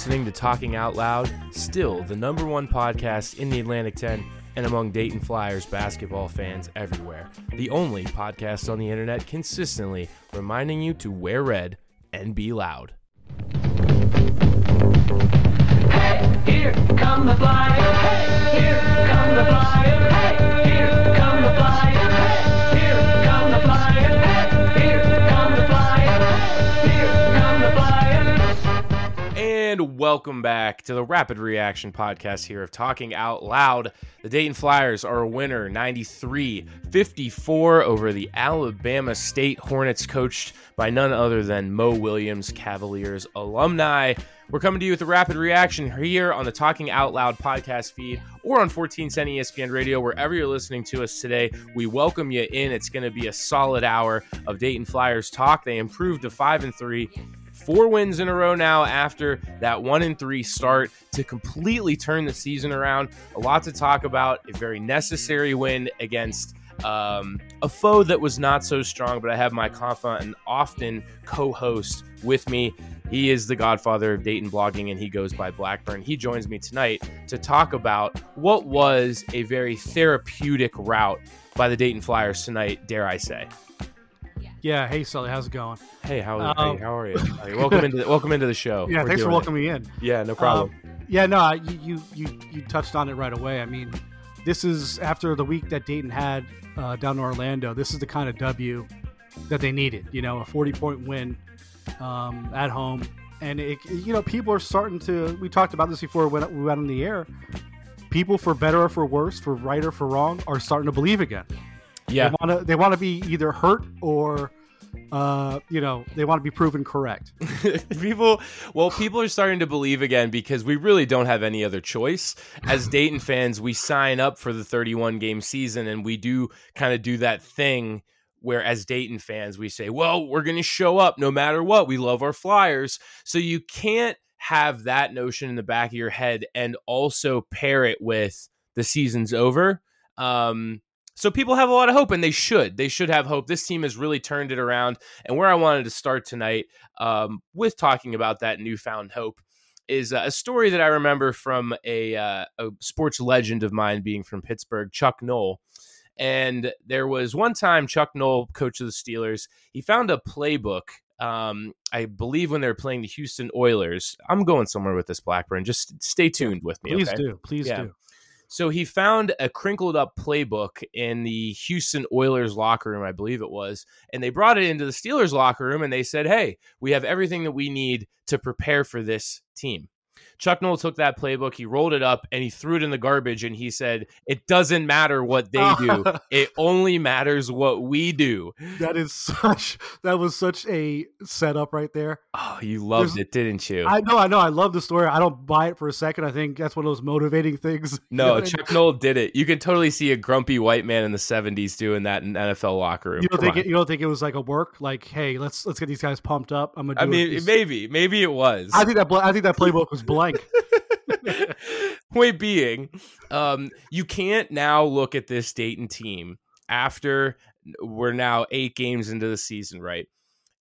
listening to Talking Out Loud, still the number one podcast in the Atlantic 10 and among Dayton Flyers basketball fans everywhere. The only podcast on the internet consistently reminding you to wear red and be loud. Hey, here come the flyers. Hey, here come the flyers. Hey, And welcome back to the Rapid Reaction podcast here of Talking Out Loud. The Dayton Flyers are a winner 93 54 over the Alabama State Hornets, coached by none other than Mo Williams, Cavaliers alumni. We're coming to you with a rapid reaction here on the Talking Out Loud podcast feed or on 1410 ESPN Radio, wherever you're listening to us today. We welcome you in. It's going to be a solid hour of Dayton Flyers talk. They improved to 5 and 3 four wins in a row now after that one and three start to completely turn the season around. A lot to talk about. A very necessary win against um, a foe that was not so strong, but I have my confidant and often co-host with me. He is the godfather of Dayton blogging, and he goes by Blackburn. He joins me tonight to talk about what was a very therapeutic route by the Dayton Flyers tonight. Dare I say? Yeah, hey Sully, how's it going? Hey, how, Um, hey, how are you? Hey, welcome into the, welcome into the show. Yeah, We're thanks for welcoming me in. Yeah, no problem. Um, yeah, no, you, you you you touched on it right away. I mean, this is after the week that Dayton had uh, down in Orlando. This is the kind of W that they needed. You know, a forty point win um, at home, and it, you know, people are starting to. We talked about this before when we went on the air. People, for better or for worse, for right or for wrong, are starting to believe again. yeah, They want to. They want to be either hurt or, uh, you know, they want to be proven correct. people well people are starting to believe again because we really don't have any other choice. As dayton fans we sign up for the 31 game season and we do kind of do that thing where as dayton fans we say well we're going to show up no matter what. We love our flyers. So you can't have that notion in the back of your head and also pair it with the season's over. Um so people have a lot of hope and they should they should have hope this team has really turned it around and where i wanted to start tonight um, with talking about that newfound hope is a story that I remember from a, uh, a sports legend of mine being from Pittsburgh, Chuck Noll. And there was one time Chuck Noll, coach of the Steelers, he found a playbook. Um, I believe when they were playing the Houston Oilers. I'm going somewhere with this Blackburn. Just stay tuned with me. Please okay? do. Please Yeah. do. So he found a crinkled up playbook in the Houston Oilers locker room, I believe it was, and they brought it into the Steelers locker room and they said, "Hey, we have everything that we need to prepare for this team." Chuck Noll took that playbook, he rolled it up, and he threw it in the garbage. And he said, "It doesn't matter what they do; it only matters what we do." That is such. That was such a setup right there. Oh, you loved There's- it, didn't you? I know. I know. I love the story. I don't buy it for a second. I think that's one of those motivating things. You know no, I mean? Chuck Noll did it. You can totally see a grumpy white man in the '70s doing that in NFL locker room. You don't Come think on. it, you don't think it was like a work? Like, hey, let's let's get these guys pumped up. I'm gonna. Do I mean, maybe, maybe it was. I think that I think that playbook was blank. Point being, um, you can't now look at this Dayton team after we're now eight games into the season, right?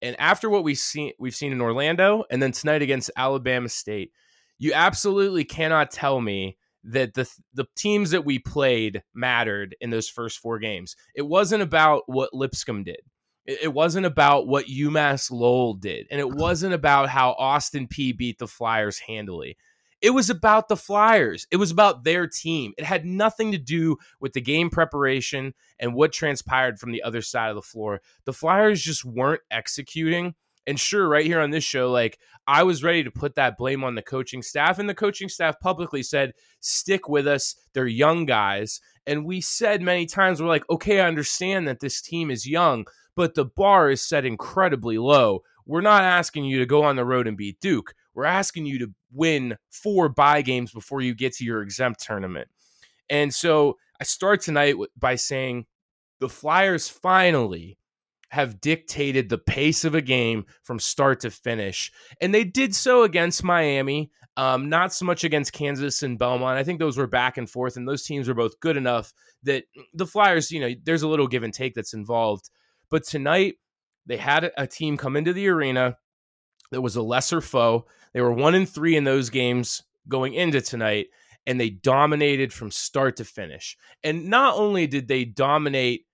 And after what we've seen, we've seen in Orlando, and then tonight against Alabama State, you absolutely cannot tell me that the the teams that we played mattered in those first four games. It wasn't about what Lipscomb did. It it wasn't about what UMass Lowell did, and it wasn't about how Austin Peay beat the Flyers handily. It was about the Flyers. It was about their team. It had nothing to do with the game preparation and what transpired from the other side of the floor. The Flyers just weren't executing. And sure, right here on this show, like I was ready to put that blame on the coaching staff, and the coaching staff publicly said, stick with us. They're young guys. And we said many times, we're like, okay, I understand that this team is young, but the bar is set incredibly low. We're not asking you to go on the road and beat Duke. We're asking you to win four buy games before you get to your exempt tournament. And so I start tonight by saying the Flyers finally have dictated the pace of a game from start to finish. And they did so against Miami, um, not so much against Kansas and Belmont. I think those were back and forth, and those teams were both good enough that the Flyers, you know, there's a little give and take that's involved. But tonight, they had a team come into the arena that was a lesser foe. They were one and three in those games going into tonight, and they dominated from start to finish. And not only did they dominate,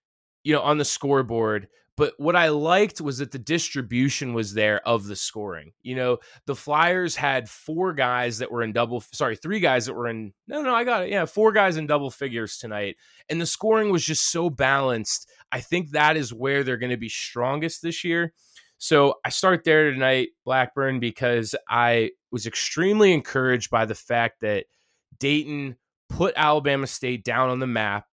you know, on the scoreboard, but what I liked was that the distribution was there of the scoring. You know, the Flyers had four guys that were in double, sorry, three guys that were in, no, no, I got it. Yeah, four guys in double figures tonight. And the scoring was just so balanced. I think that is where they're going to be strongest this year. So I start there tonight, Blackburn, because I was extremely encouraged by the fact that Dayton put Alabama State down on the map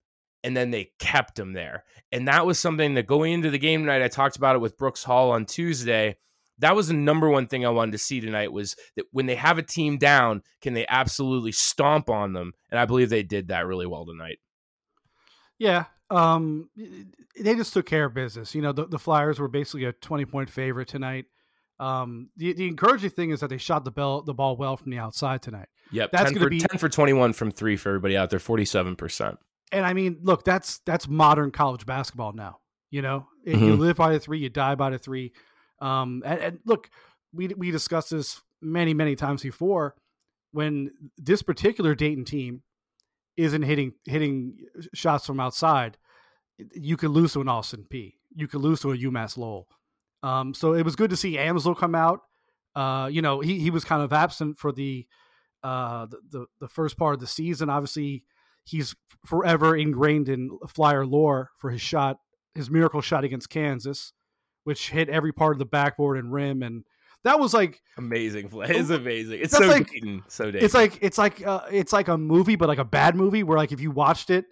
and then they kept them there. And that was something that going into the game tonight, I talked about it with Brooks Hall on Tuesday. That was the number one thing I wanted to see tonight was that when they have a team down, can they absolutely stomp on them? And I believe they did that really well tonight. Yeah. Um, they just took care of business. You know, the, the Flyers were basically a 20 point favorite tonight. Um, the, the encouraging thing is that they shot the bell the ball well from the outside tonight. Yep. That's gonna be- 10 for 21 from three for everybody out there, 47%. And I mean, look, that's that's modern college basketball now. You know, If you live by the three, you die by the three. Um, and, and look, we we discussed this many many times before. When this particular Dayton team isn't hitting hitting shots from outside, you could lose to an Austin Peay. You could lose to a UMass Lowell. Um, so it was good to see Amzil come out. Uh, you know, he he was kind of absent for the uh the, the the first part of the season. Obviously, he's forever ingrained in Flyer lore for his shot, his miracle shot against Kansas, which hit every part of the backboard and rim, and that was like Amazing play. It's amazing. It's so like- Dayton. So Dayton. it's like it's like uh, it's like a movie, but like a bad movie where like if you watched it,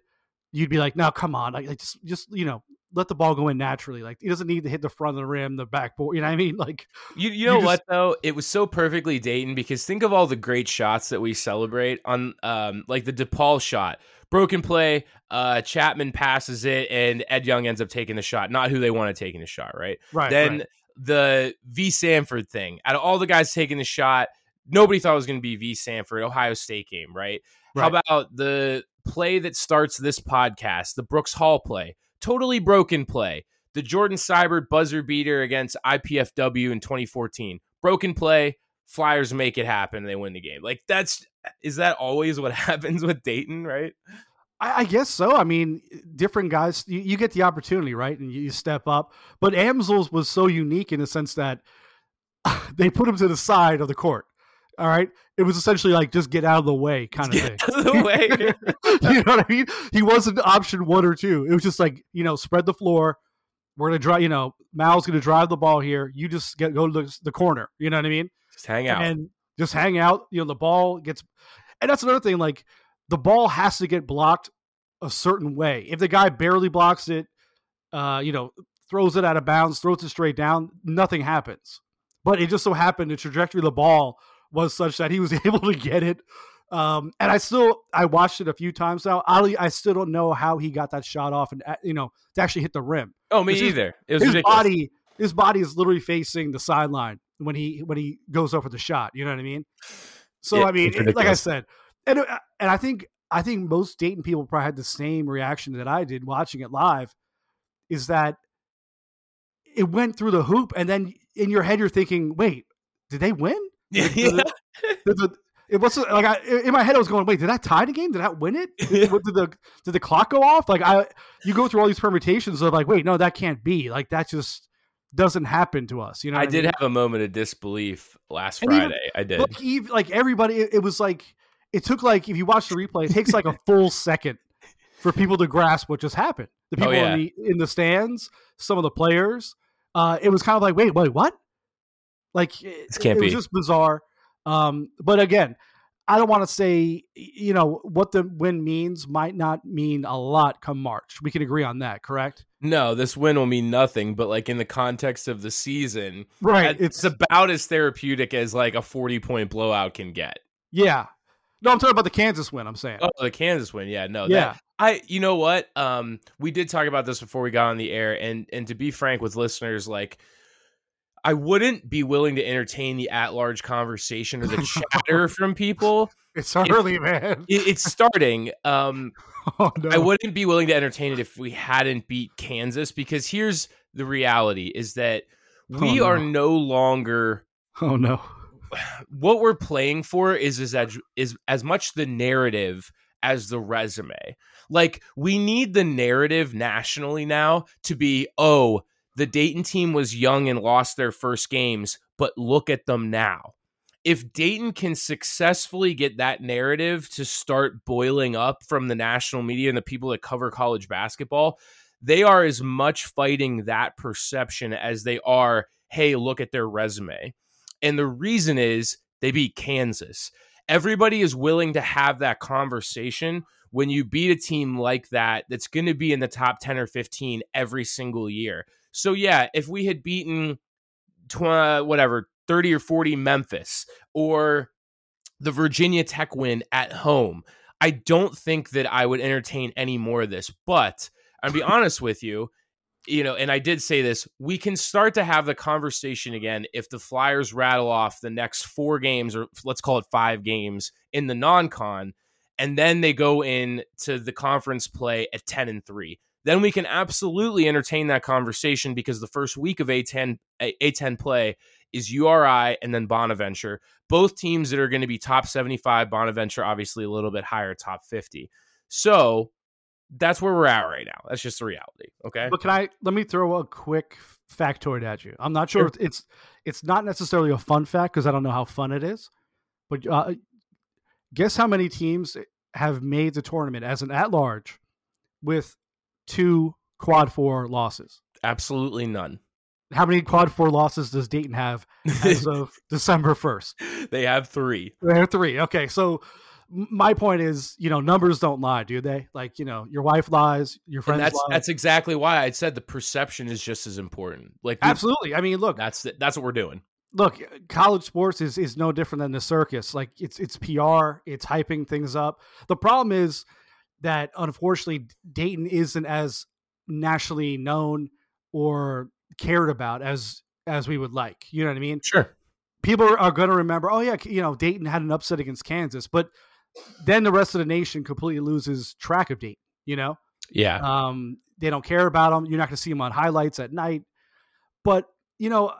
you'd be like, no, come on, like, like, just just you know let the ball go in naturally. Like he doesn't need to hit the front of the rim, the backboard. You know what I mean? Like You, you know just- what though? It was so perfectly Dayton because think of all the great shots that we celebrate on, um, like the DePaul shot, broken play. Uh, Chapman passes it, and Ed Young ends up taking the shot. Not who they wanted taking the shot, right? right. then right. The Vee Sanford thing. Out of all the guys taking the shot, nobody thought it was going to be Vee Sanford, Ohio State game, right? How about the play that starts this podcast, the Brooks Hall play? Totally broken play. The Jordan Sibert buzzer beater against IPFW in 2014. Broken play. Flyers make it happen. They win the game. Like that's is that always what happens with Dayton, right? I, I guess so. I mean, different guys, you, you get the opportunity, right? And you, you step up. But Amzil's was so unique in the sense that they put him to the side of the court. All right. It was essentially like just get out of the way kind of thing. Out of the way. you know what I mean? He wasn't option one or two. It was just like, you know, spread the floor. We're going to drive, you know, Mal's going to drive the ball here. You just get, go to the, the corner. You know what I mean? Just hang out. and just hang out. You know, the ball gets, and that's another thing. Like the ball has to get blocked a certain way. If the guy barely blocks it, uh, you know, throws it out of bounds, throws it straight down, nothing happens. But it just so happened the trajectory of the ball was such that he was able to get it. Um, and I still I watched it a few times now. I I still don't know how he got that shot off and uh, you know to actually hit the rim. oh, me either. It was his ridiculous. body his body is literally facing the sideline when he when he goes over the shot. You know what I mean? So Yeah, I mean, it- like I said, and uh, and I think I think most Dayton people probably had the same reaction that I did watching it live. Is that it went through the hoop, and then in your head you're thinking, "Wait, did they win?" Yeah. Did did it was like I, in my head I was going, "Wait, did that tie the game? Did that win it? Did, what- did the did the clock go off?" Like I, you go through all these permutations of like, "Wait, no, that can't be." Like that just doesn't happen to us. You know, I did mean? have a moment of disbelief last And even- Friday. I did. Like, ev- like everybody, it was like it took like if you watch the replay, it takes like a full second for people to grasp what just happened. The Oh, people yeah. in the in the stands, some of the players, uh, it was kind of like, wait, wait, what? Like it, This can't it was be. just bizarre. Um, but again, I don't want to say you know what the win means might not mean a lot come March. We can agree on that, correct? No, this win will mean nothing, but like in the context of the season, Right. it's about as therapeutic as like a 40 point blowout can get. yeah. No, I'm talking about the Kansas win. I'm saying. Oh, the Kansas win. Yeah, no. yeah. That, I you know what? Um we did talk about this before we got on the air and and to be frank with listeners like I wouldn't be willing to entertain the at-large conversation or the chatter from people. It's early, man. It, it's starting. Um Oh, no. I wouldn't be willing to entertain it if we hadn't beat Kansas because here's the reality is that we Oh, no. are no longer Oh no. What we're playing for is as is as much the narrative as the resume. Like we need the narrative nationally now to be oh the Dayton team was young and lost their first games, but look at them now. If Dayton can successfully get that narrative to start boiling up from the national media and the people that cover college basketball, they are as much fighting that perception as they are, hey, look at their resume. And the reason is they beat Kansas. Everybody is willing to have that conversation when you beat a team like that that's going to be in the top 10 or 15 every single year. So, yeah, if we had beaten tw- uh, whatever 30 or 40 Memphis or the Virginia Tech win at home, I don't think that I would entertain any more of this. But I'll be honest with you, you know, and I did say this, we can start to have the conversation again if the Flyers rattle off the next four games, or let's call it five games in the non con, and then they go in to the conference play at 10 and 3. Then we can absolutely entertain that conversation because the first week of A10 A10 play is URI and then Bonaventure, both teams that are going to be top 75, Bonaventure obviously a little bit higher, top 50. So that's where we're at right now. That's just the reality. Okay. But can I let me throw a quick factoid at you? I'm not sure it's it's not necessarily a fun fact because I don't know how fun it is. But uh, guess how many teams have made the tournament as an at large with two quad four losses? Absolutely none. How many quad four losses does Dayton have as of December first? they have three. There are three. Okay, so my point is, you know, numbers don't lie, do they? Like, you know, your wife lies, your friends And that's lie. that's exactly why I said the perception is just as important. Like Absolutely. I mean, look, that's the, that's what we're doing. look, uh, college sports is is no different than the circus. Like it's it's PR, it's hyping things up. The problem is that unfortunately Dayton isn't as nationally known or cared about as as we would like. You know what I mean? Sure. People are, are going to remember, oh yeah, you know, Dayton had an upset against Kansas, but then the rest of the nation completely loses track of Dayton, you know? Yeah. Um, they don't care about them. You're not going to see them on highlights at night. But you know,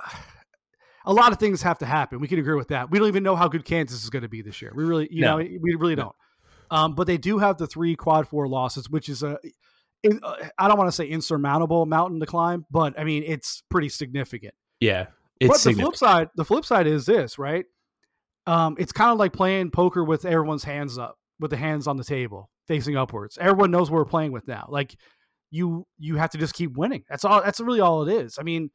a lot of things have to happen. We can agree with that. We don't even know how good Kansas is going to be this year. We really, you No. know, we really don't. Um, but they do have the three quad four losses, which is a, uh, I don't want to say insurmountable mountain to climb, but I mean it's pretty significant. yeah. but It's the flip side, the flip side is this, right? Um, it's kind of like playing poker with everyone's hands up, with the hands on the table, facing upwards. Everyone knows what we're playing with now. Like you, you have to just keep winning. That's all. That's really all it is. I mean,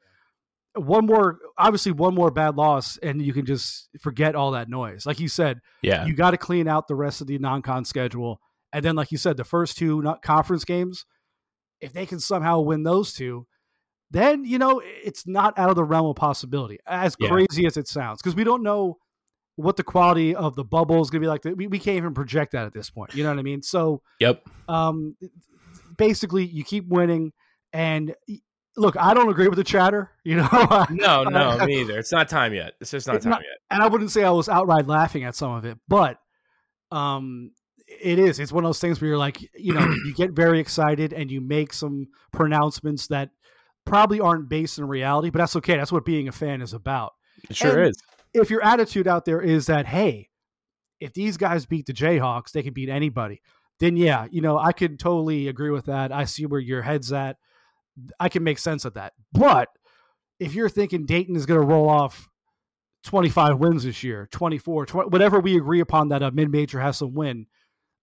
one more, obviously, one more bad loss, and you can just forget all that noise. Like you said, Yeah. you got to clean out the rest of the non-con schedule, and then, like you said, the first two not conference games, if they can somehow win those two, then you know it's not out of the realm of possibility. As Yeah. crazy as it sounds, because we don't know what the quality of the bubble is going to be like. We, we can't even project that at this point. You know what I mean? So, Yep. um, basically, you keep winning, and look, I don't agree with the chatter. You know, No, no, me either. It's not time yet. It's just not It's time not- yet. and I wouldn't say I was outright laughing at some of it, but um, it is. It's one of those things where you're like, you know, you get very excited and you make some pronouncements that probably aren't based in reality, but that's okay. That's what being a fan is about. It sure And- is. If your attitude out there is that, hey, if these guys beat the Jayhawks, they can beat anybody, then yeah, you know, I could totally agree with that. I see where your head's at. I can make sense of that. But if you're thinking Dayton is going to roll off 25 wins this year, 24, 20, whatever we agree upon that a mid major has to win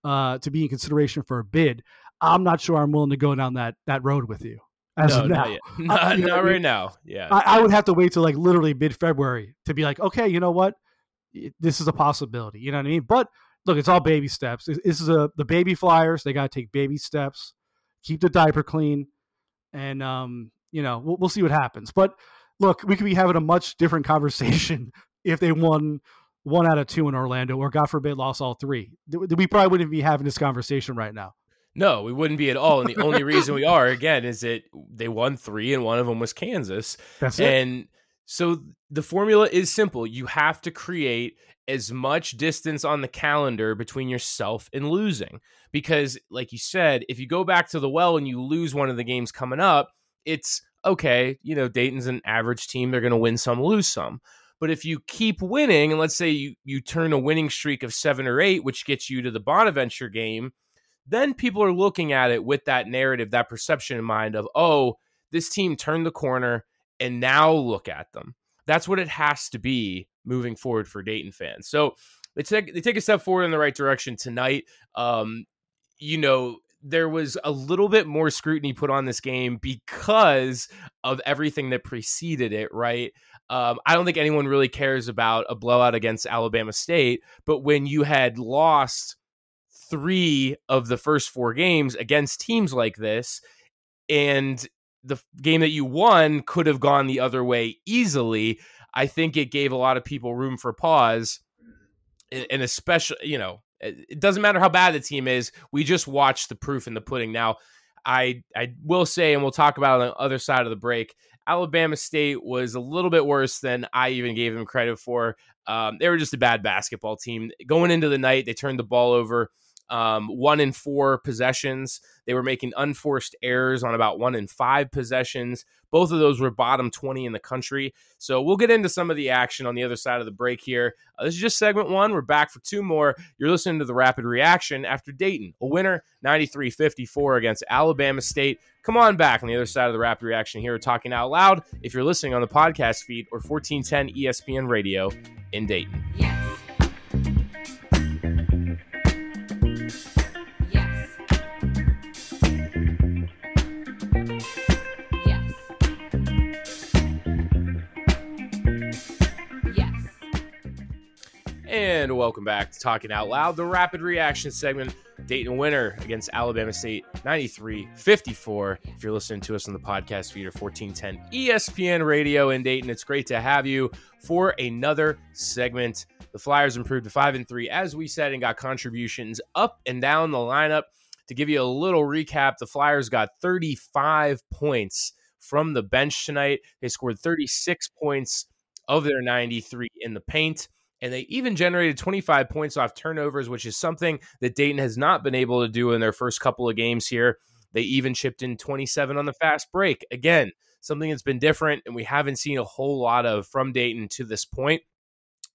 uh, to be in consideration for a bid, I'm not sure I'm willing to go down that that road with you. As No, of now. not yet. Not, you know, not you- right now. Yeah. I, I would have to wait till like literally mid February to be like, okay, you know what, this is a possibility. You know what I mean? But look, it's all baby steps. This this is a the baby flyers. They got to take baby steps, keep the diaper clean, and um, you know, we'll, we'll see what happens. But look, we could be having a much different conversation if they won one out of two in Orlando, or God forbid, lost all three. We probably wouldn't be having this conversation right now. No, we wouldn't be at all. And the only reason we are, again, is that they won three and one of them was Kansas. That's it. And so the formula is simple. You have to create as much distance on the calendar between yourself and losing. Because, like you said, if you go back to the well and you lose one of the games coming up, it's okay. You know, Dayton's an average team. They're going to win some, lose some. But if you keep winning, and let's say you, you turn a winning streak of seven or eight, which gets you to the Bonaventure game, then people are looking at it with that narrative, that perception in mind of, oh, this team turned the corner and now look at them. That's what it has to be moving forward for Dayton fans. So they take they take a step forward in the right direction tonight. Um, you know, there was a little bit more scrutiny put on this game because of everything that preceded it, right? Um, I don't think anyone really cares about a blowout against Alabama State, but when you had lost three of the first four games against teams like this, and the game that you won could have gone the other way easily, I think it gave a lot of people room for pause. And especially, you know, it doesn't matter how bad the team is. We just watched the proof in the pudding. Now, I I will say, and we'll talk about on the other side of the break. Alabama State was a little bit worse than I even gave them credit for. Um, they were just a bad basketball team. Going into the night, they turned the ball over um, one in four possessions. They were making unforced errors on about one in five possessions. Both of those were bottom 20 in the country. So we'll get into some of the action on the other side of the break here. Uh, this is just segment one. We're back for two more. You're listening to the rapid reaction after Dayton, a winner 93 54 against Alabama State. Come on back on the other side of the rapid reaction here, talking out loud. If you're listening on the podcast feed or 1410 ESPN radio in Dayton. Yes. Yes. And welcome back to Talking Out Loud, the rapid reaction segment. Dayton winner against Alabama State 93 54. If you're listening to us on the podcast feed or 1410 ESPN radio in Dayton, it's great to have you for another segment. The Flyers improved to 5 and 3, as we said, and got contributions up and down the lineup. To give you a little recap, the Flyers got 35 points from the bench tonight. They scored 36 points of their 93 in the paint and they even generated 25 points off turnovers, which is something that Dayton has not been able to do in their first couple of games here. They even chipped in 27 on the fast break. Again, something that's been different and we haven't seen a whole lot of from Dayton to this point.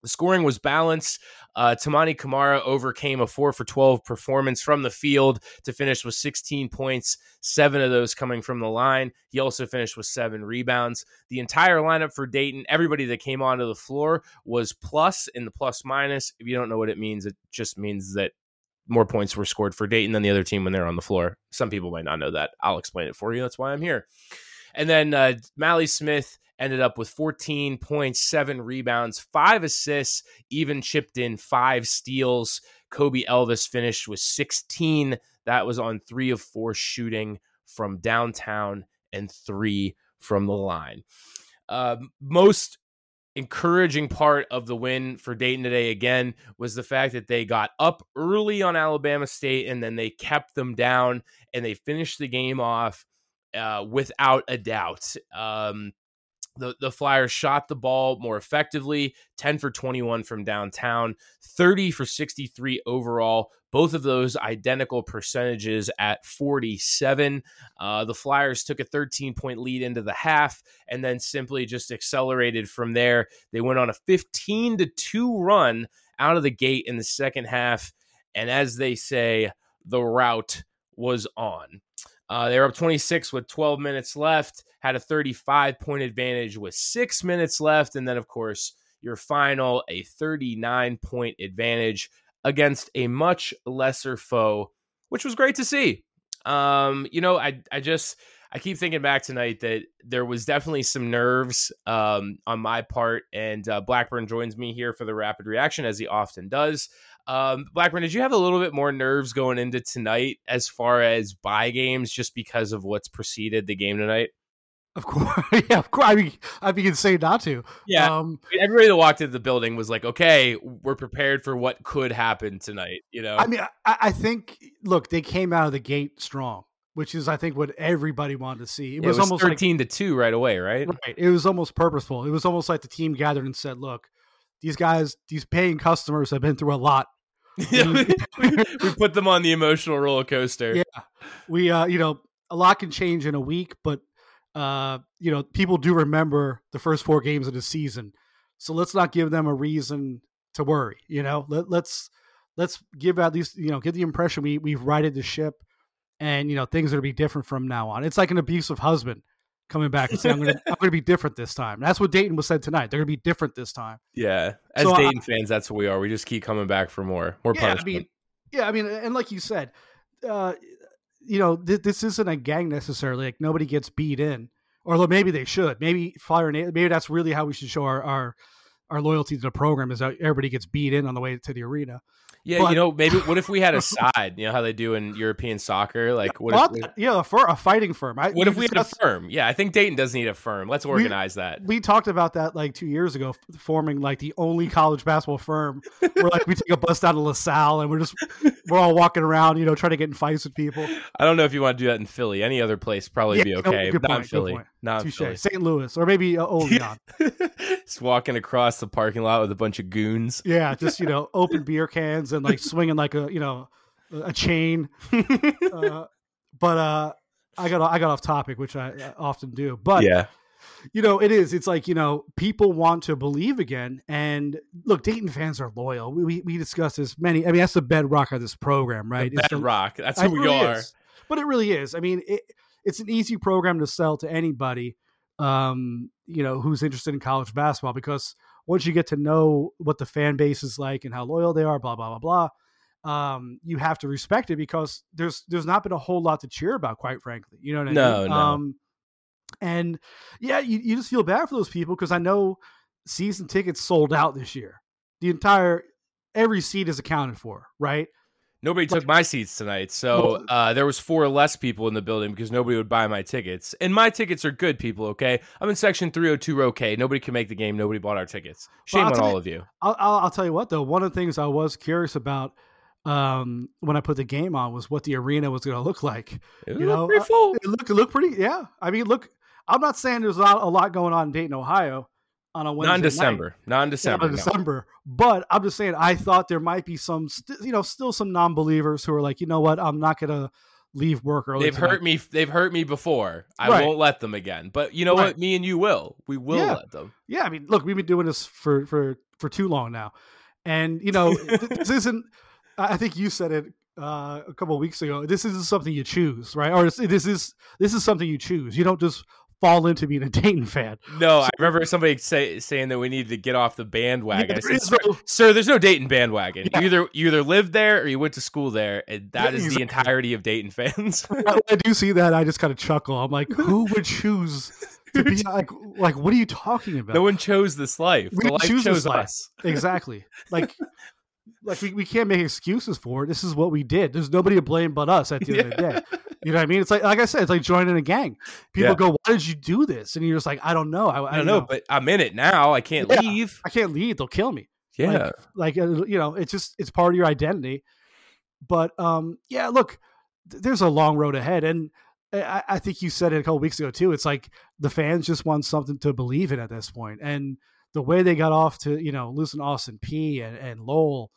The scoring was balanced. Uh, Toumani Camara overcame a four for 12 performance from the field to finish with 16 points, seven of those coming from the line. He also finished with seven rebounds. The entire lineup for Dayton, everybody that came onto the floor was plus in the plus minus. If you don't know what it means, it just means that more points were scored for Dayton than the other team when they're on the floor. Some people might not know that. I'll explain it for you. That's why I'm here. And then uh, Mally Smith ended up with 14.7 rebounds, five assists, even chipped in five steals. Kobe Elvis finished with 16. That was on three of four shooting from downtown and three from the line. Uh, most encouraging part of the win for Dayton today again was the fact that they got up early on Alabama State and then they kept them down and they finished the game off uh, without a doubt. Um, the, the Flyers shot the ball more effectively 10 for 21 from downtown, 30 for 63 overall. Both of those identical percentages at 47. Uh, the Flyers took a 13 point lead into the half and then simply just accelerated from there. They went on a 15 to 2 run out of the gate in the second half. And as they say, the route was on. Uh, they were up 26 with 12 minutes left, had a 35 point advantage with six minutes left. And then, of course, your final, a 39 point advantage against a much lesser foe, which was great to see. Um, you know, I, I just, I keep thinking back tonight that there was definitely some nerves um, on my part, and uh, Blackburn joins me here for the rapid reaction as he often does. Um, Blackburn, did you have a little bit more nerves going into tonight as far as buy games, just because of what's preceded the game tonight? Of course, yeah, of course. I mean, I'd be insane not to. Yeah. Um, Everybody that walked into the building was like, "Okay, we're prepared for what could happen tonight." You know, I mean, I, I think look, they came out of the gate strong, which is I think what everybody wanted to see. It it was, was, almost like thirteen to two right away, right? right. It was almost purposeful. It was almost like the team gathered and said, "Look, these guys, these paying customers have been through a lot. we, we put them on the emotional roller coaster. Yeah. We, uh, you know, a lot can change in a week, but uh, you know, people do remember the first four games of the season. So let's not give them a reason to worry. You know, Let, let's let's give at least you know get the impression we we've righted the ship, and you know things are gonna be different from now on. It's like an abusive husband coming back and saying I'm gonna I'm gonna be different this time. That's what Dayton was said tonight. They're gonna be different this time. Yeah, as So, I- Dayton fans, that's what we are. We just keep coming back for more, more yeah, I mean, yeah, I mean, and like you said, uh, you know, th- this isn't a gang necessarily. Like nobody gets beat in, or maybe they should. Maybe fire. Maybe that's really how we should show our our, our loyalty to the program is that everybody gets beat in on the way to the arena. yeah, but- you know, maybe what if we had a side? You know how they do in European soccer? Like, what Well, if? that- yeah, a, fir- a fighting firm. I, What if we had a firm? Yeah, I think Dayton does need a firm. Let's organize that. we talked about that like two years ago, forming like the only college basketball firm. Where like we take a bus down to LaSalle and we're just we're all walking around, you know, trying to get in fights with people. I don't know if you want to do that in Philly. Any other place probably Yeah, be no, okay. good but not in point, Philly. Not in Philly. St. Louis or maybe uh, Olean. Just walking across the parking lot with a bunch of goons. Yeah, just you know, open beer cans and like swinging like a you know a chain. Uh, but uh, I got I got off topic, which I often do. But yeah, you know, it is. It's like you know, people want to believe again. And look, Dayton fans are loyal. We we, we discussed this many. I mean, that's the bedrock of this program, right? the It's the- bedrock. That's who we really are. is. But it really is. I mean, it, it's an easy program to sell to anybody, um, you know, who's interested in college basketball because once you get to know what the fan base is like and how loyal they are, blah blah blah blah, um, you have to respect it because there's there's not been a whole lot to cheer about, quite frankly. You know what I No, mean? no. Um, and yeah, you, you just feel bad for those people because I know season tickets sold out this year. The entire every seat is accounted for, right? Nobody took my seats tonight, so uh, there was four less people in the building because nobody would buy my tickets. And my tickets are good, people. Okay, I'm in section 302 row K. Nobody can make the game. Nobody bought our tickets. Shame I'll on all you- of you. I'll, I'll, I'll tell you what though. One of the things I was curious about um, when I put the game on was what the arena was going to look like. It You know, pretty uh, full. It looked it looked pretty. Yeah, I mean, look. I'm not saying there's not a lot going on in Dayton, Ohio, on a Wednesday night. December. Not in December. no. December. But I'm just saying, I thought there might be some, st- you know, still some non-believers who are like, you know what, I'm not going to leave work early. They've tonight." hurt me. They've hurt me before. I Right. won't let them again. But you know Right. what? Me and you will. We will Yeah. let them. Yeah, I mean, look, we've been doing this for for for too long now, and you know, this isn't. I think you said it uh, a couple of weeks ago. This isn't something you choose, right? Or this is this is something you choose. You don't just fall into being a Dayton fan. No, I remember somebody say, saying that we needed to get off the bandwagon. There said, sir, no- sir, there's no Dayton bandwagon. Yeah. You either you either lived there or you went to school there, and that Yeah, is exactly. the entirety of Dayton fans. I do see that, I just kind of chuckle. I'm like, who would choose to be like like? What are you talking about? no one chose this life. We the life choose this chose life. us. exactly. Like, like we, we can't make excuses for it. This is what we did. There's nobody to blame but us at the end of the day. You know what I mean? It's like, like I said, it's like joining a gang. People Yeah. go, "Why did you do this?" And you're just like, "I don't know. I, I don't know, but I'm in it now. I can't Yeah. leave. I can't leave. They'll kill me." Yeah. Like, uh, you know, it's just it's part of your identity. But um, yeah, look, th- there's a long road ahead, and I, I think you said it a couple weeks ago too. It's like the fans just want something to believe in at this point, and the way they got off to you know losing Austin Peay and and Lowell,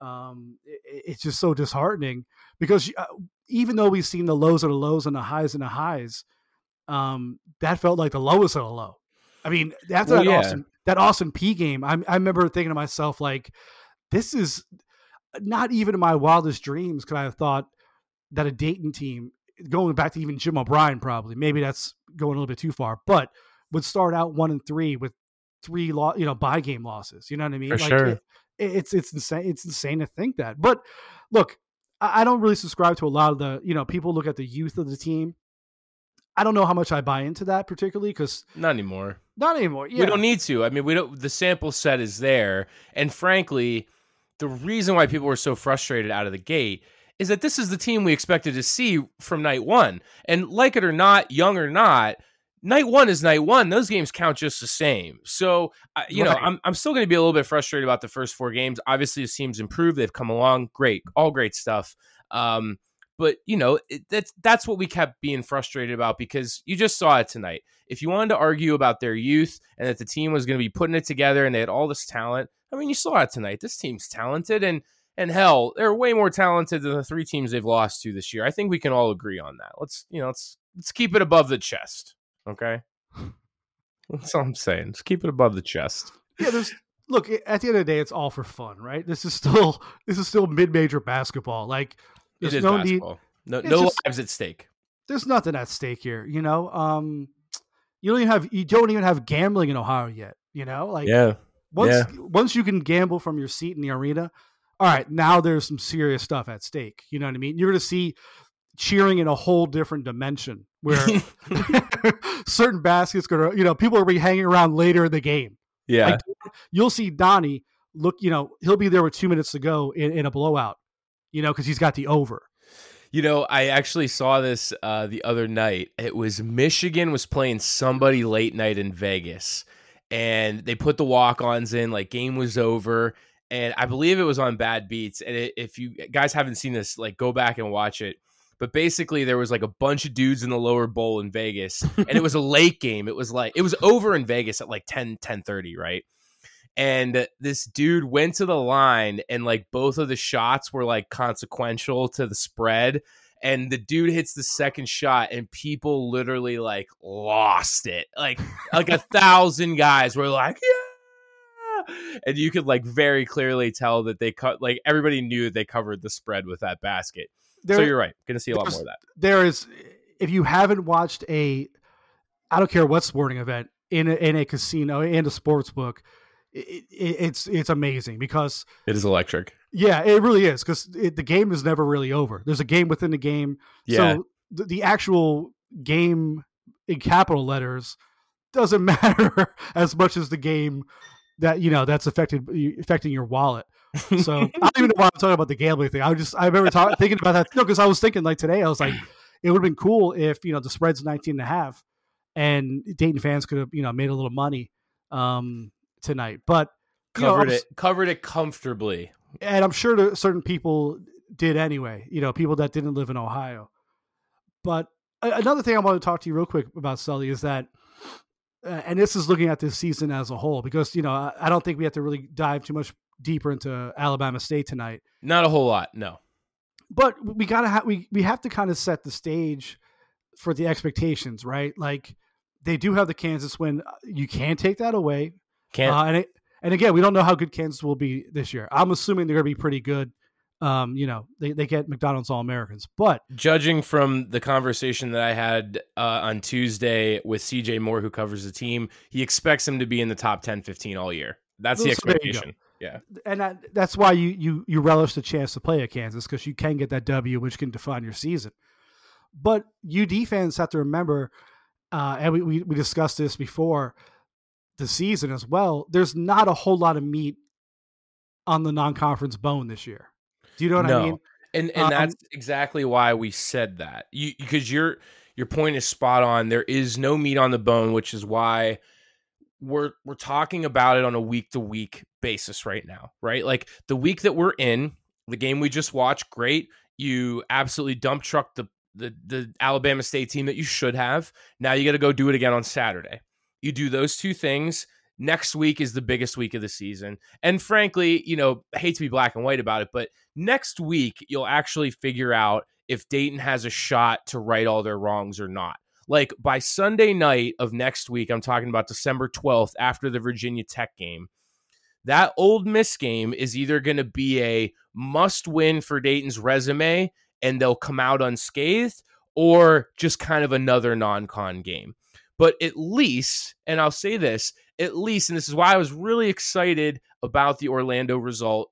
um, it, it's just so disheartening because uh, even though we've seen the lows of the lows and the highs and the highs, um, that felt like the lowest of the low. I mean, after Well, that yeah. Austin that Austin Peay game, I, I remember thinking to myself like, this is not even in my wildest dreams could I have thought that a Dayton team, going back to even Jim O'Brien, probably maybe that's going a little bit too far, but would start out one and three with three lo- you know by game losses. You know what I mean? For sure. it- it's it's insane. It's insane to think that. But look, I, don't really subscribe to a lot of the you know people look at the youth of the team. I don't know how much I buy into that particularly because Not anymore. not anymore. Yeah, We don't need to. I mean, we don't. The sample set is there, and frankly, the reason why people were so frustrated out of the gate is that this is the team we expected to see from night one. And like it or not, young or not, night one is night one. Those games count just the same. So, I you know, I'm I'm still going to be a little bit frustrated about the first four games. Obviously, the team's improved. They've come along. Great, all great stuff. Um, but you know, it, that's that's what we kept being frustrated about because you just saw it tonight. If you wanted to argue about their youth and that the team was going to be putting it together and they had all this talent, I mean, you saw it tonight. This team's talented and and hell, they're way more talented than the three teams they've lost to this year. I think we can all agree on that. Let's you know, let's let's keep it above the chest, okay? That's all I'm saying. Just keep it above the chest. yeah, there's look at the end of the day, it's all for fun, right? This is still this is still mid major basketball. Like there's is no need. No, no just- lives at stake. there's nothing at stake here, you know. Um you don't even have you don't even have gambling in Ohio yet, you know? Like Yeah. once yeah. once you can gamble from your seat in the arena, all right, now there's some serious stuff at stake. You know what I mean? You're gonna see cheering in a whole different dimension where certain baskets gonna you know, people are be hanging around later in the game. Yeah. Like, you'll see Donnie look, you know, he'll be there with two minutes to go in, in a blowout, you know, because he's got the over. You know, I actually saw this uh, the other night. It was Michigan was playing somebody late night in Vegas, and they put the walk ons in. Like game was over, and I believe it was on Bad Beats. And it, if you guys haven't seen this, like go back and watch it. But basically, there was like a bunch of dudes in the lower bowl in Vegas, and it was a late game. It was like it was over in Vegas at like 10, 10 right? And this dude went to the line, and like both of the shots were like consequential to the spread. And the dude hits the second shot, and people literally like lost it. Like like a thousand guys were like, yeah. And you could like very clearly tell that they cut like everybody knew they covered the spread with that basket. There, so you're right. Gonna see a lot more of that. there is, if you haven't watched a, I don't care what sporting event in a, in a casino and a sports book, it, it, it's it's amazing because It is electric. yeah, it really is because the game is never really over. There's a game within the game. Yeah. So the, the actual game in capital letters doesn't matter as much as the game that you know that's affected affecting your wallet. So I don't even know why I'm talking about the gambling thing. I just I remember talk, thinking about that no because I was thinking like today I was like it would have been cool if you know the spread's 19 and a half and Dayton fans could have you know made a little money um tonight, but know, covered I'm it covered it comfortably. and I'm sure certain people did anyway. You know, people that didn't live in Ohio. But another thing I want to talk to you real quick about Sully is that, uh, and this is looking at this season as a whole, because you know I don't think we have to really dive too much deeper into Alabama State tonight. Not a whole lot, no. But we gotta ha- we we have to kind of set the stage for the expectations, right? Like they do have the Kansas win. You can't take that away. Can't Uh, and it, and again, we don't know how good Kansas will be this year. I'm assuming they're going to be pretty good. Um, you know, they, they get McDonald's All Americans, but judging from the conversation that I had uh, on Tuesday with CJ Moore, who covers the team, he expects him to be in the top 10, 15 all year. That's the So there you go. expectation. Yeah. and that, that's why you you you relish the chance to play at Kansas because you can get that W, which can define your season. But UD fans have to remember, uh, and we, we we discussed this before the season as well. There's not a whole lot of meat on the non-conference bone this year. Do you know what no. I mean? And and Um, that's exactly why we said that. You because your your point is spot on. There is no meat on the bone, which is why we're we're talking about it on a week to week basis right now, right? Like the week that we're in, the game we just watched, great. You absolutely dump truck the the the Alabama State team that you should have. Now you got to go do it again on Saturday. You do those two things. Next week is the biggest week of the season. And frankly, you know, I hate to be black and white about it, but next week you'll actually figure out if Dayton has a shot to right all their wrongs or not. Like by Sunday night of next week, I'm talking about December 12th after the Virginia Tech game. That Ole Miss game is either going to be a must win for Dayton's resume and they'll come out unscathed or just kind of another non con game. But at least, and I'll say this, at least, and this is why I was really excited about the Orlando result,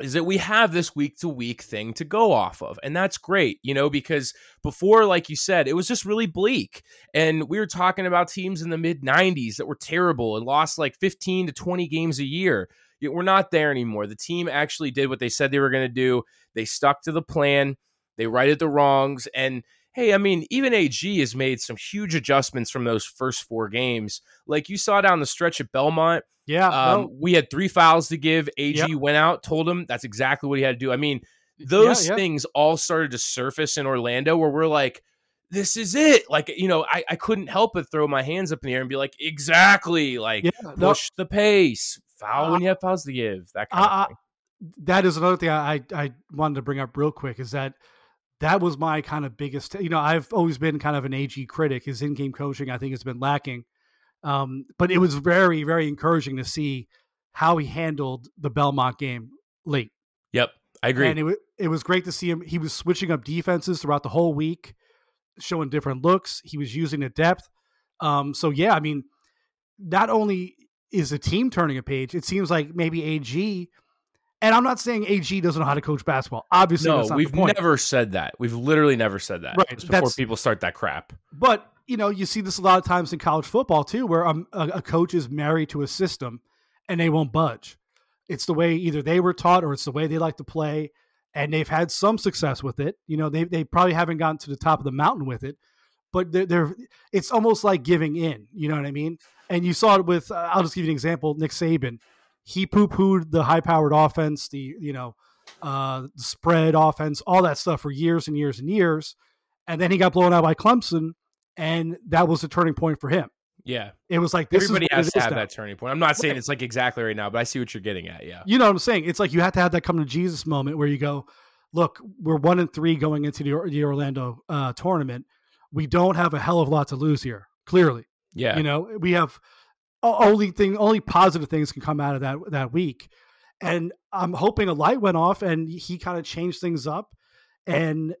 is that we have this week to week thing to go off of. And that's great, you know, because before, like you said, it was just really bleak. And we were talking about teams in the mid 90s that were terrible and lost like 15 to 20 games a year. We're not there anymore. The team actually did what they said they were going to do, they stuck to the plan, they righted the wrongs. And hey, I mean, even AG has made some huge adjustments from those first four games. Like you saw down the stretch at Belmont, Yeah, um, no, we had three fouls to give. AG Yep. went out, told him that's exactly what he had to do. I mean, those yeah. things all started to surface in Orlando where we're like, this is it. Like, you know, I, I couldn't help but throw my hands up in the air and be like, exactly. Like, yeah, no, push the pace, foul when you have fouls to give. That kind of thing. that is another thing I I wanted to bring up real quick is that that was my kind of biggest you know I've always been kind of an AG critic his in-game coaching I think has been lacking Um, but it was very, very encouraging to see how he handled the Belmont game late. Yep, I agree. And it, wa- it was great to see him. He was switching up defenses throughout the whole week, showing different looks. He was using the depth. Um, so yeah, I mean, not only is the team turning a page, it seems like maybe AG. And I'm not saying AG doesn't know how to coach basketball. Obviously, no, that's not we've never said that. We've literally never said that. Right, Just before people start that crap. But you know, you see this a lot of times in college football too, where um, a, a coach is married to a system and they won't budge. It's the way either they were taught or it's the way they like to play, and they've had some success with it. You know, they they probably haven't gotten to the top of the mountain with it, but they're, they're it's almost like giving in. You know what I mean? And you saw it with. Uh, I'll just give you an example. Nick Saban, he poo pooed the high powered offense, the you know, uh, the spread offense, all that stuff for years and years and years, and then he got blown out by Clemson, and that was a turning point for him. Yeah, It was like this everybody is has to have now. that turning point. I'm not saying it's like exactly right now, but I see what you're getting at. Yeah, You know what I'm saying? It's like you have to have that come to Jesus moment where you go, look, we're one and three going into the, the Orlando uh, tournament. We don't have a hell of a lot to lose here. Clearly, yeah. you know, we have only thing, only positive things can come out of that that week. And I'm hoping a light went off and he kind of changed things up. And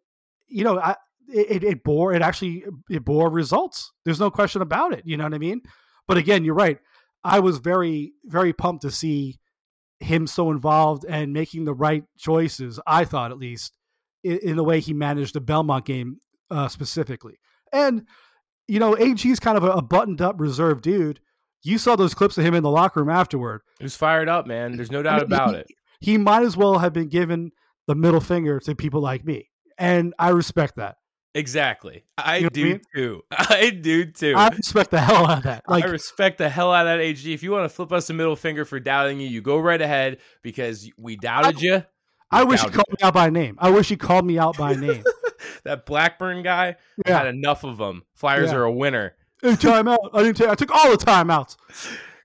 you know, I it, it bore it actually it bore results. There's no question about it. You know what I mean? But again, you're right. I was very very pumped to see him so involved and making the right choices. I thought at least in, in the way he managed the Belmont game uh, specifically. And you know, AG's kind of a, a buttoned up, reserved dude. You saw those clips of him in the locker room afterward. He was fired up, man. There's no doubt I mean, about he- it. He might as well have been given the middle finger to people like me, and I respect that. Exactly. I You know what I do mean? too. I do too. I respect the hell out of that. Like, I respect the hell out of that AG. If you want to flip us a middle finger for doubting you, you go right ahead because we doubted you. I wish he called me out by name. I wish he called me out by name. That Blackburn guy Yeah. had enough of them. Flyers Yeah. are a winner. Hey, timeout. I didn't take. I took all the timeouts.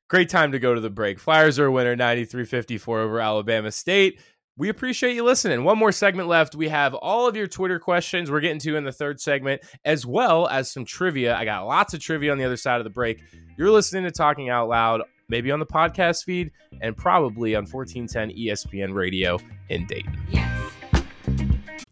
Great time to go to the break. Flyers are a winner 93 54 over Alabama State. We appreciate you listening. One more segment left. We have all of your Twitter questions we're getting to in the third segment, as well as some trivia. I got lots of trivia on the other side of the break. You're listening to Talking Out Loud, maybe on the podcast feed, and probably on 1410 ESPN Radio in Dayton.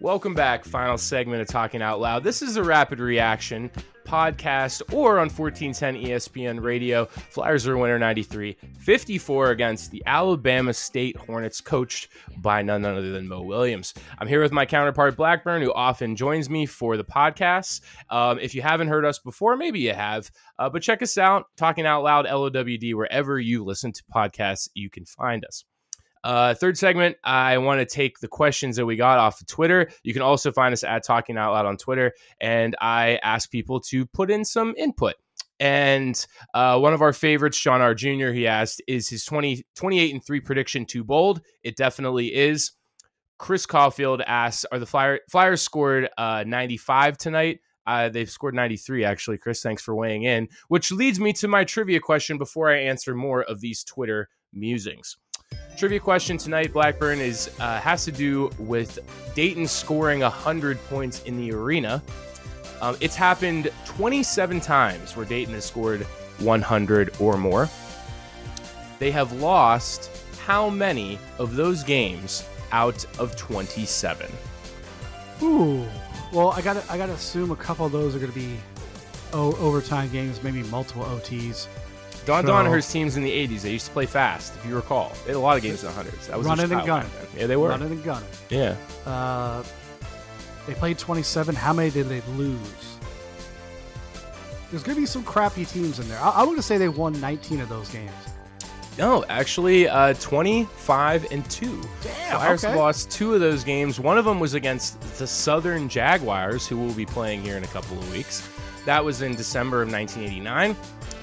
Welcome back. Final segment of Talking Out Loud. This is a rapid reaction podcast or on 1410 ESPN radio. Flyers are winner 93 54 against the Alabama State Hornets, coached by none other than Mo Williams. I'm here with my counterpart Blackburn, who often joins me for the podcast. Um, if you haven't heard us before, maybe you have, uh, but check us out, Talking Out Loud, LOWD, wherever you listen to podcasts, you can find us. Uh, third segment, I want to take the questions that we got off of Twitter. You can also find us at Talking Out Loud on Twitter, and I ask people to put in some input. And uh, one of our favorites, Sean R. Jr., he asked, Is his 20, 28 and 3 prediction too bold? It definitely is. Chris Caulfield asks, Are the Flyer, Flyers scored uh, 95 tonight? Uh, they've scored 93, actually. Chris, thanks for weighing in. Which leads me to my trivia question before I answer more of these Twitter musings. Trivia question tonight, Blackburn, is uh, has to do with Dayton scoring 100 points in the arena. Um, it's happened 27 times where Dayton has scored 100 or more. They have lost how many of those games out of 27? Ooh. Well, I gotta I gotta assume a couple of those are gonna be o- overtime games, maybe multiple OTs. Don So- Donoher's teams in the 80s, they used to play fast, if you recall. They had a lot of games in the hundreds. That was Running and gunning. Yeah, they were. Running and gunning. Yeah. Uh, they played 27. How many did they lose? There's going to be some crappy teams in there. I, I'm going to say they won 19 of those games. No, actually, uh, 25 and 2. Damn, Flyers okay. lost two of those games. One of them was against the Southern Jaguars, who will be playing here in a couple of weeks. That was in December of 1989.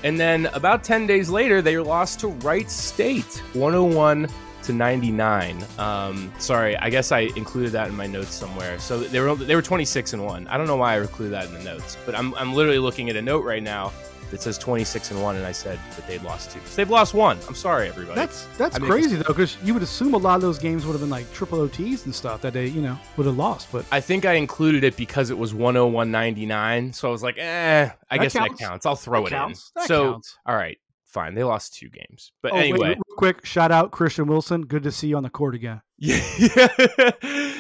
And then about 10 days later, they lost to Wright State, 101 to 99. Um, sorry, I guess I included that in my notes somewhere. So they were they were 26 and 1. I don't know why I included that in the notes, but I'm, I'm literally looking at a note right now that says 26 and 1, and I said that they'd lost two. So they've lost one. I'm sorry, everybody. That's that's I mean, crazy though, because you would assume a lot of those games would have been like triple OTs and stuff that they you know would have lost. But I think I included it because it was 101.99. So I was like, eh, I That guess counts. that counts. I'll throw That it counts. in. That so, counts. all right, fine. They lost two games. But Oh, wait, anyway, real quick shout out Christian Wilson. Good to see you on the court again. yeah.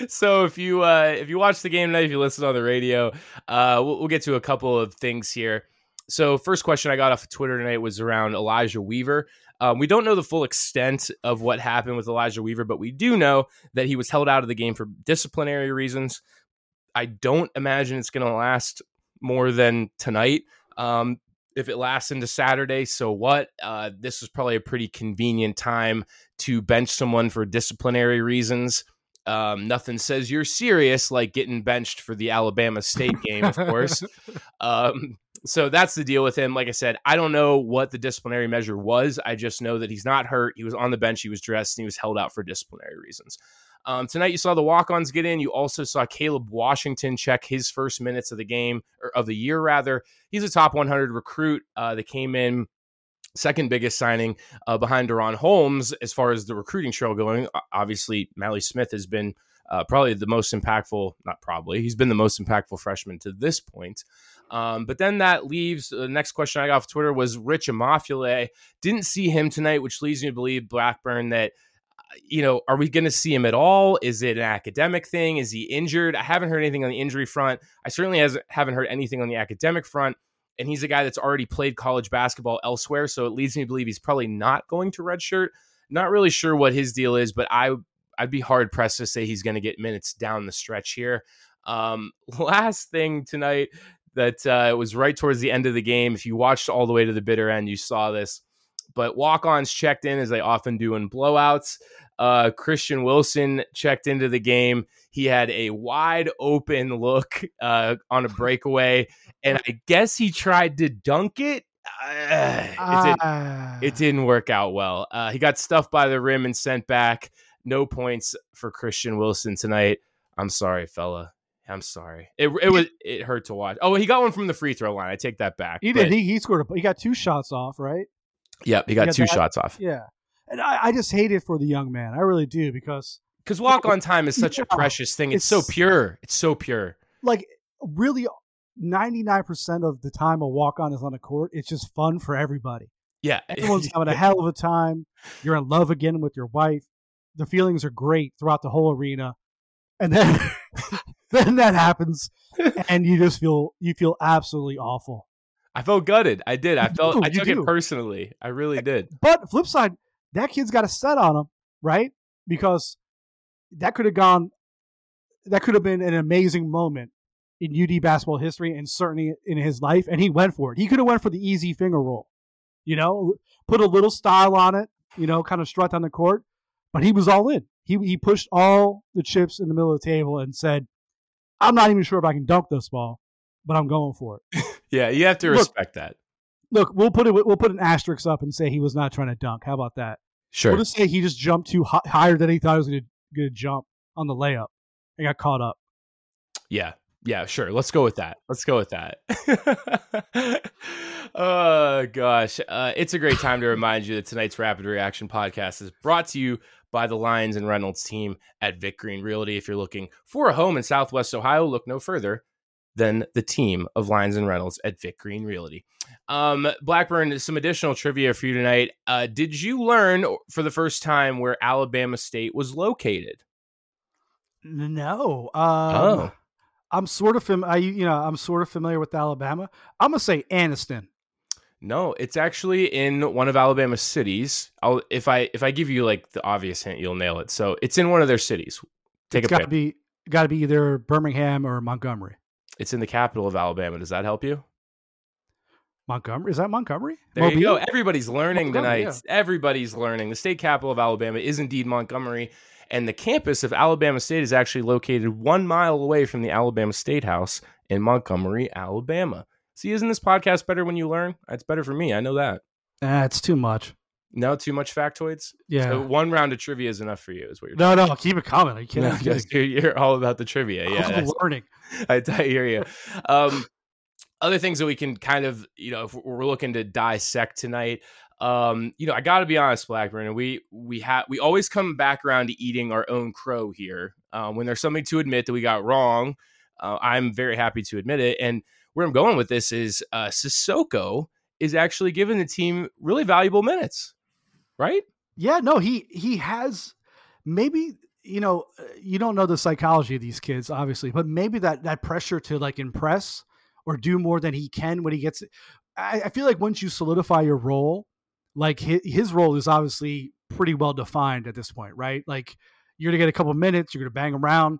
so if you uh, if you watch the game tonight, if you listen on the radio, uh, we'll, we'll get to a couple of things here. So first question I got off of Twitter tonight was around Elijah Weaver. Um, we don't know the full extent of what happened with Elijah Weaver, but we do know that he was held out of the game for disciplinary reasons. I don't imagine it's going to last more than tonight. Um, if it lasts into Saturday, so what? Uh, this is probably a pretty convenient time to bench someone for disciplinary reasons. Um, nothing says you're serious like getting benched for the Alabama State game, of course. um, so that's the deal with him. Like I said, I don't know what the disciplinary measure was. I just know that he's not hurt. He was on the bench. He was dressed and he was held out for disciplinary reasons. Um, tonight, you saw the walk-ons get in. You also saw Caleb Washington check his first minutes of the game or of the year, rather. He's a top 100 recruit uh, that came in second biggest signing uh, behind DaRon Holmes as far as the recruiting trail going. Obviously, Mally Smith has been uh, probably the most impactful, not probably, he's been the most impactful freshman to this point. Um, but then that leaves the next question I got off Twitter was Rich Amaefule. Didn't see him tonight, which leads me to believe Blackburn that uh, you know, are we going to see him at all? Is it an academic thing? Is he injured? I haven't heard anything on the injury front. I certainly haven't heard anything on the academic front. And he's a guy that's already played college basketball elsewhere. So it leads me to believe he's probably not going to redshirt. Not really sure what his deal is, but I, I'd be hard pressed to say he's going to get minutes down the stretch here. Um, last thing tonight that uh, was right towards the end of the game. If you watched all the way to the bitter end, you saw this. But walk ons checked in as they often do in blowouts. Uh, Christian Wilson checked into the game. He had a wide open look uh, on a breakaway, and I guess he tried to dunk it. Uh, it, did, Ah. it didn't work out well. Uh, he got stuffed by the rim and sent back. No points for Christian Wilson tonight. I'm sorry, fella. I'm sorry. It, it was it hurt to watch. Oh, he got one from the free throw line. I take that back. He did. He, he scored. A, he got two shots off, right? Yep, he got Yeah, two that- shots off. Yeah. And I, I just hate it for the young man. I really do because Because walk on time is such a precious thing. It's, so pure. It's so pure. like really 99% of the time a walk on is on the court, it's just fun for everybody. Yeah. Everyone's having a hell of a time. You're in love again with your wife. The feelings are great throughout the whole arena. And then then that happens and you just feel you feel absolutely awful. I felt gutted. I did. I felt I took do. it personally. I really did. But flip side, that kid's got a set on him, right? Because that could have gone that could have been an amazing moment in UD basketball history and certainly in his life, and he went for it. He could have went for the easy finger roll, you know, put a little style on it, you know, kind of strut on the court, but he was all in. He he pushed all the chips in the middle of the table and said, "I'm not even sure if I can dunk this ball, but I'm going for it." Yeah, you have to Look, respect that. Look, we'll put it we'll put an asterisk up and say he was not trying to dunk. How about that? Sure. We'll just say he just jumped too hi- higher than he thought he was going to jump on the layup and got caught up. Yeah. Yeah, sure. Let's go with that. Let's go with that. oh gosh. Uh, it's a great time to remind you that tonight's Rapid Reaction podcast is brought to you by the Lyons and Reynolds team at Vic Green Realty. If you're looking for a home in Southwest Ohio, look no further than the team of Lyons and Reynolds at Vic Green Realty. Um, Blackburn, some additional trivia for you tonight. Uh, did you learn for the first time where Alabama State was located? No. Um, Oh. I'm sort of fam- I you know I'm sort of familiar with Alabama. I'm gonna say Anniston. No, it's actually in one of Alabama's cities. I'll if I if I give you like the obvious hint, you'll nail it. So it's in one of their cities. Take it's a got to be got to be either Birmingham or Montgomery. It's in the capital of Alabama. Does that help you? Montgomery is that Montgomery? There you go. Everybody's learning Montgomery, tonight. Everybody's learning. The state capital of Alabama is indeed Montgomery, and the campus of Alabama State is actually located one mile away from the Alabama State House in Montgomery, Alabama. See, isn't this podcast better when you learn? It's better for me. I know that. Ah, it's too much. No, too much factoids. Yeah. So one round of trivia is enough for you, is what you're. Saying. No, no, keep it coming. Are you kidding? No, yes, you're, you're all about the trivia. Yeah, learning. I, I hear you. Um, other things that we can kind of, you know, if we're looking to dissect tonight, um, you know, I got to be honest, Blackburn, and we we have we always come back around to eating our own crow here. Um, when there's something to admit that we got wrong, uh, I'm very happy to admit it. And where I'm going with this is uh, Sissoko is actually giving the team really valuable minutes, right? Yeah, no, he he has maybe you know uh, you don't know the psychology of these kids obviously, but maybe that that pressure to like impress or do more than he can when he gets. I, I feel like once you solidify your role, like his, his role is obviously pretty well defined at this point, right? Like you're gonna get a couple minutes, you're gonna bang around.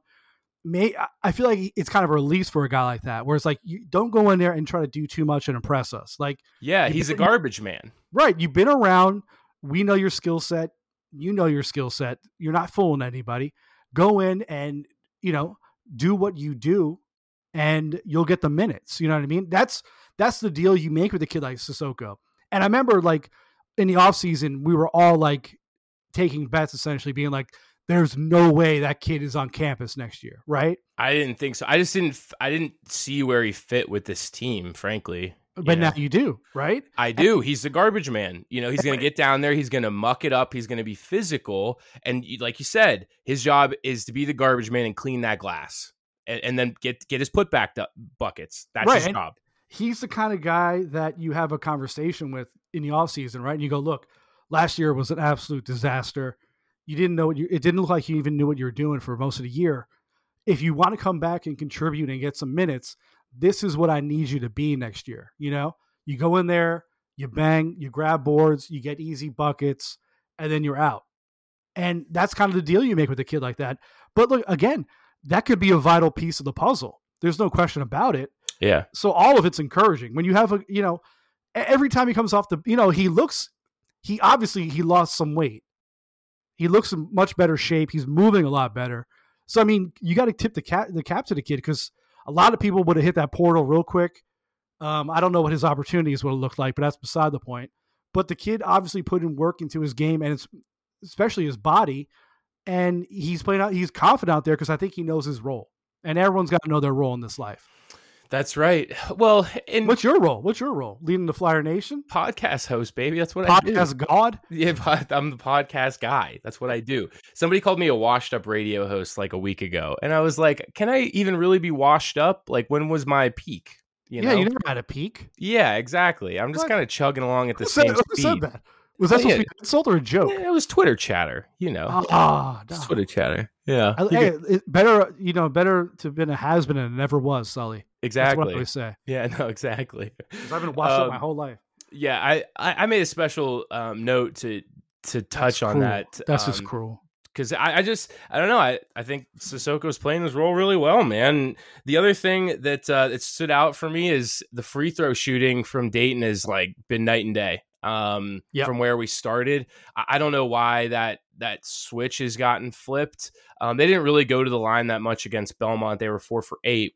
May I- feel like it's kind of a release for a guy like that, where it's like you don't go in there and try to do too much and impress us. Like Yeah, he's a garbage man. Right. You've been around. We know your skill set. You know your skill set. You're not fooling anybody. Go in and, you know, do what you do and you'll get the minutes. You know what I mean? That's that's the deal you make with a kid like Sissoko. And I remember like in the offseason, we were all like taking bets essentially being like, there's no way that kid is on campus next year, right? I didn't think so. I just didn't. I didn't see where he fit with this team. Frankly, But now you do, right? I do. He's the garbage man. You know, he's going to get down there. He's going to muck it up. He's going to be physical. And like you said, his job is to be the garbage man and clean that glass, and, and then get get his putback buckets. That's Right, his and- job. he's the kind of guy that you have a conversation with in the off season, right? And you go, look, last year was an absolute disaster. You didn't know what you, it didn't look like you even knew what you were doing for most of the year. If you want to come back and contribute and get some minutes, this is what I need you to be next year. You know, you go in there, you bang, you grab boards, you get easy buckets, and then you're out. And that's kind of the deal you make with a kid like that. But look, again, that could be a vital piece of the puzzle. There's no question about it Yeah, so all of it's encouraging when you have a you know every time he comes off the you know he looks he obviously he lost some weight he looks in much better shape. He's moving a lot better. So i mean you got to tip the cap the cap to the kid because a lot of people would have hit that portal real quick. Um, i don't know what his opportunities would have looked like but that's beside the point. But the kid obviously put in work into his game and it's especially his body and he's playing out he's confident out there because i think he knows his role. And everyone's got to know their role in this life that's right. Well, in What's your role? What's your role? Leading the Flyer Nation? podcast host, baby, that's what I do. Podcast God? Yeah, but I'm the podcast guy. That's what I do. Somebody called me a washed up radio host like a week ago, and I was like, "Can I even really be washed up? Like, when was my peak?" You yeah, know? you never had a peak. yeah, exactly. I'm just kind of chugging along at the Who said, same who speed. said that? Was that Oh, supposed yeah. to be insult or a joke? Yeah, it was Twitter chatter, you know. Ah, Just no. Twitter chatter. Yeah, I- hey, it, better you know, better to have been a has been and it never was, Sully. That's what I exactly. always say. Yeah, no, exactly. I've been washed up my Um, whole life. Yeah, I, I I made a special um, note to to touch That's on cruel. that. That's just um, cruel. because I, I just I don't know I, I think Sissoko's playing his role really well, man. The other thing that uh, that stood out for me is the free throw shooting from Dayton has like been night and day. Um, Yep. from where we started, I, I don't know why that that switch has gotten flipped. Um, they didn't really go to the line that much against Belmont. They were four for eight.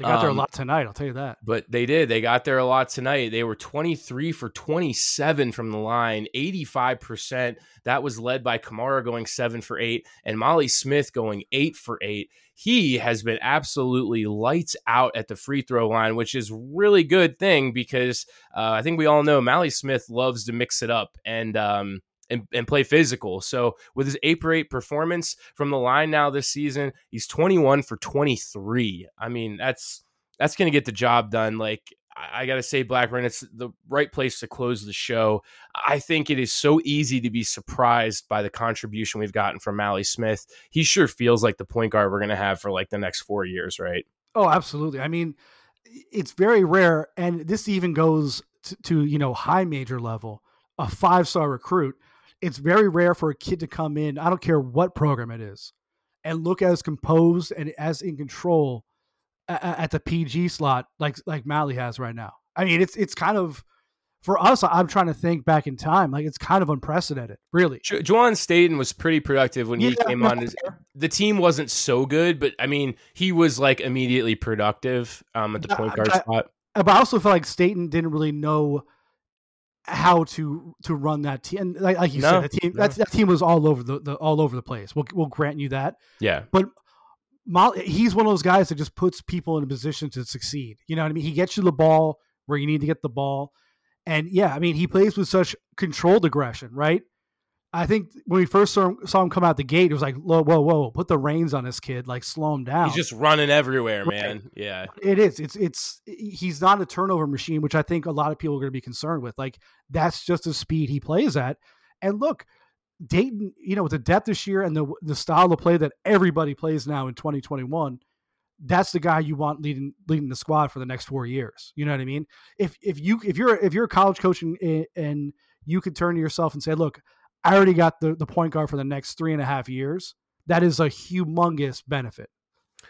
They got there a um, lot tonight. I'll tell you that. But they did. They got there a lot tonight. They were 23 for 27 from the line, 85%. That was led by Camara going seven for eight and Mally Smith going eight for eight. He has been absolutely lights out at the free throw line, which is really good thing because uh, I think we all know Mally Smith loves to mix it up and um, and, and play physical. So with his eight for eight performance from the line now this season, he's 21 for 23. I mean, that's that's going to get the job done. Like I, I got to say, Blackburn, it's the right place to close the show. I think it is so easy to be surprised by the contribution we've gotten from Mally Smith. He sure feels like the point guard we're going to have for like the next four years, right? Oh, absolutely. I mean, it's very rare, and this even goes to, to you know high major level, a five star recruit. It's very rare for a kid to come in. I don't care what program it is, and look as composed and as in control at, at the PG slot like like Mally has right now. I mean, it's it's kind of for us. I'm trying to think back in time. Like it's kind of unprecedented, really. Jo- Juwan Staten was pretty productive when he came on. His, the team wasn't so good, but I mean, he was like immediately productive um, at the point guard I- spot. But I also felt like Staten didn't really know how to to run that team. And like, like you No, said, the team no. that, that team was all over the, the all over the place. We'll we'll grant you that. Yeah, But Mally, he's one of those guys that just puts people in a position to succeed. You know what I mean? He gets you the ball where you need to get the ball. And yeah, I mean, he plays with such controlled aggression, right? I think when we first saw him, saw him come out the gate, it was like, whoa, whoa, whoa, put the reins on this kid, like slow him down. he's just running everywhere, Right. man. Yeah, It is. It's it's he's not a turnover machine, which I think a lot of people are going to be concerned with. Like that's just the speed he plays at. And look, Dayton, you know, with the depth this year and the the style of play that everybody plays now in 2021, that's the guy you want leading leading the squad for the next four years. You know what I mean? If if you if you're if you're a college coach and, and you could turn to yourself and say, look, I already got the the point guard for the next three and a half years. That is a humongous benefit.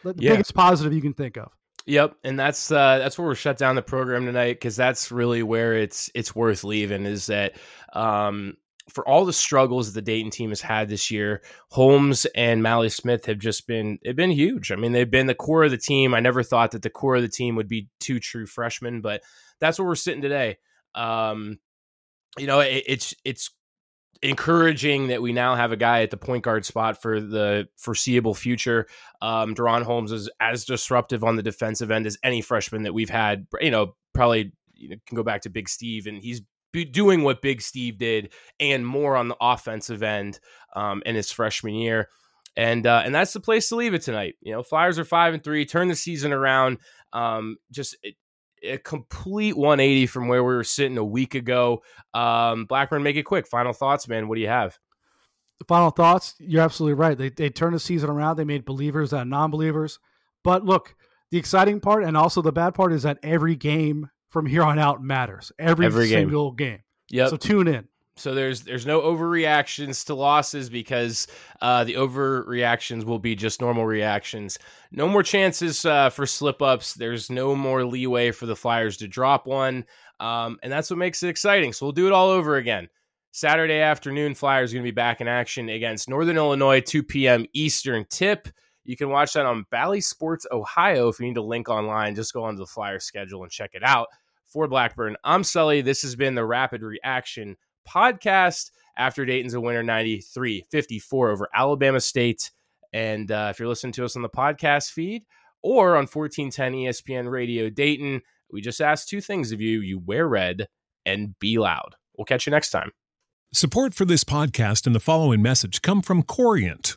The Yeah. biggest positive you can think of. Yep, and that's uh, that's where we're shut down the program tonight because that's really where it's it's worth leaving. Is that um, for all the struggles that the Dayton team has had this year, Holmes and Mally Smith have just been they've been huge. I mean, they've been the core of the team. I never thought that the core of the team would be two true freshmen, but that's where we're sitting today. Um, you know, it, it's it's encouraging that we now have a guy at the point guard spot for the foreseeable future. Um, DaRon Holmes is as disruptive on the defensive end as any freshman that we've had. You know, probably you know, can go back to Big Steve, and he's doing what Big Steve did and more on the offensive end um, in his freshman year. And uh, and that's the place to leave it tonight. You know, Flyers are five and three, turn the season around. Um, just a, complete 180 from where we were sitting a week ago. Um, Blackburn, make it quick. Final thoughts, man. What do you have? final thoughts you're absolutely right they, they turned the season around they made believers out of non-believers but look the exciting part and also the bad part is that every game from here on out matters every, Every game. single game, Yep. so tune in So there's there's no overreactions to losses because uh, the overreactions will be just normal reactions. No more chances uh, for slip ups. There's no more leeway for the Flyers to drop one, um, and that's what makes it exciting. So we'll do it all over again. Saturday afternoon, Flyers going to be back in action against Northern Illinois, 2 p.m. Eastern tip. You can watch that on Bally Sports Ohio. If you need a link online, just go onto the Flyers schedule and check it out. For Blackburn, I'm Sully. This has been the Rapid Reaction podcast after Dayton's a winner 93 54 over Alabama State. And uh, if you're listening to us on the podcast feed or on 1410 ESPN Radio Dayton, we just ask two things of you you wear red and be loud. We'll catch you next time. Support for this podcast and the following message come from Corient.